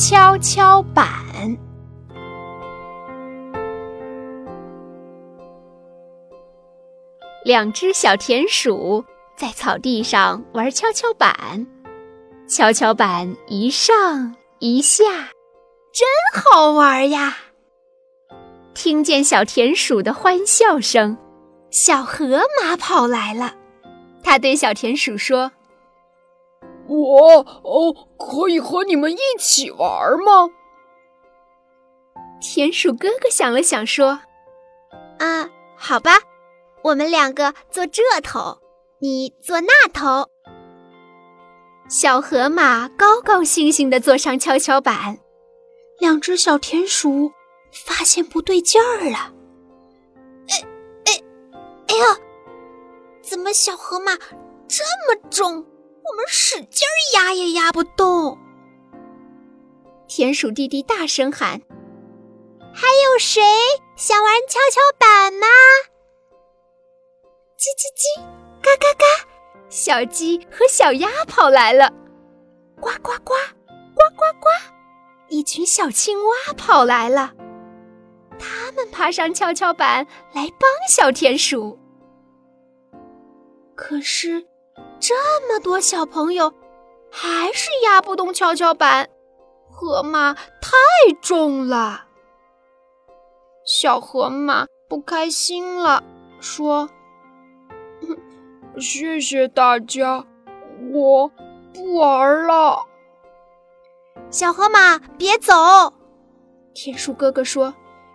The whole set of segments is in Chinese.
跷跷板。两只小田鼠在草地上玩跷跷板，跷跷板一上一下，真好玩呀！听见小田鼠的欢笑声，小河马跑来了。它对小田鼠说：“我哦，可以和你们一起玩吗？”田鼠哥哥想了想说：“啊，好吧。”我们两个坐这头，你坐那头。小河马高高兴兴地坐上跷跷板，两只小田鼠发现不对劲儿了。哎哎哎呀！怎么小河马这么重？我们使劲压也压不动。田鼠弟弟大声喊：“还有谁想玩跷跷板吗？”叽叽叽，嘎嘎嘎！小鸡和小鸭跑来了，呱呱呱，呱呱呱！一群小青蛙跑来了，它们爬上跷跷板来帮小田鼠。可是，这么多小朋友还是压不动跷跷板，河马太重了。小河马不开心了，说。谢谢大家，我不玩了。小河马，别走！田鼠哥哥说：“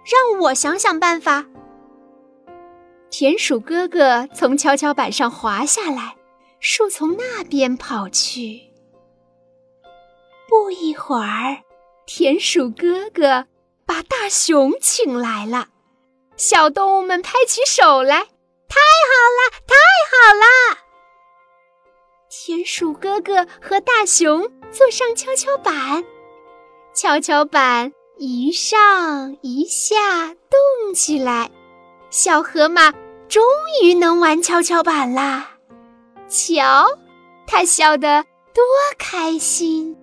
让我想想办法。”田鼠哥哥从跷跷板上滑下来，树从那边跑去。不一会儿，田鼠哥哥把大熊请来了，小动物们拍起手来。太好了，太好了！田鼠哥哥和大熊坐上跷跷板，跷跷板一上一下动起来，小河马终于能玩跷跷板啦！瞧，他笑得多开心！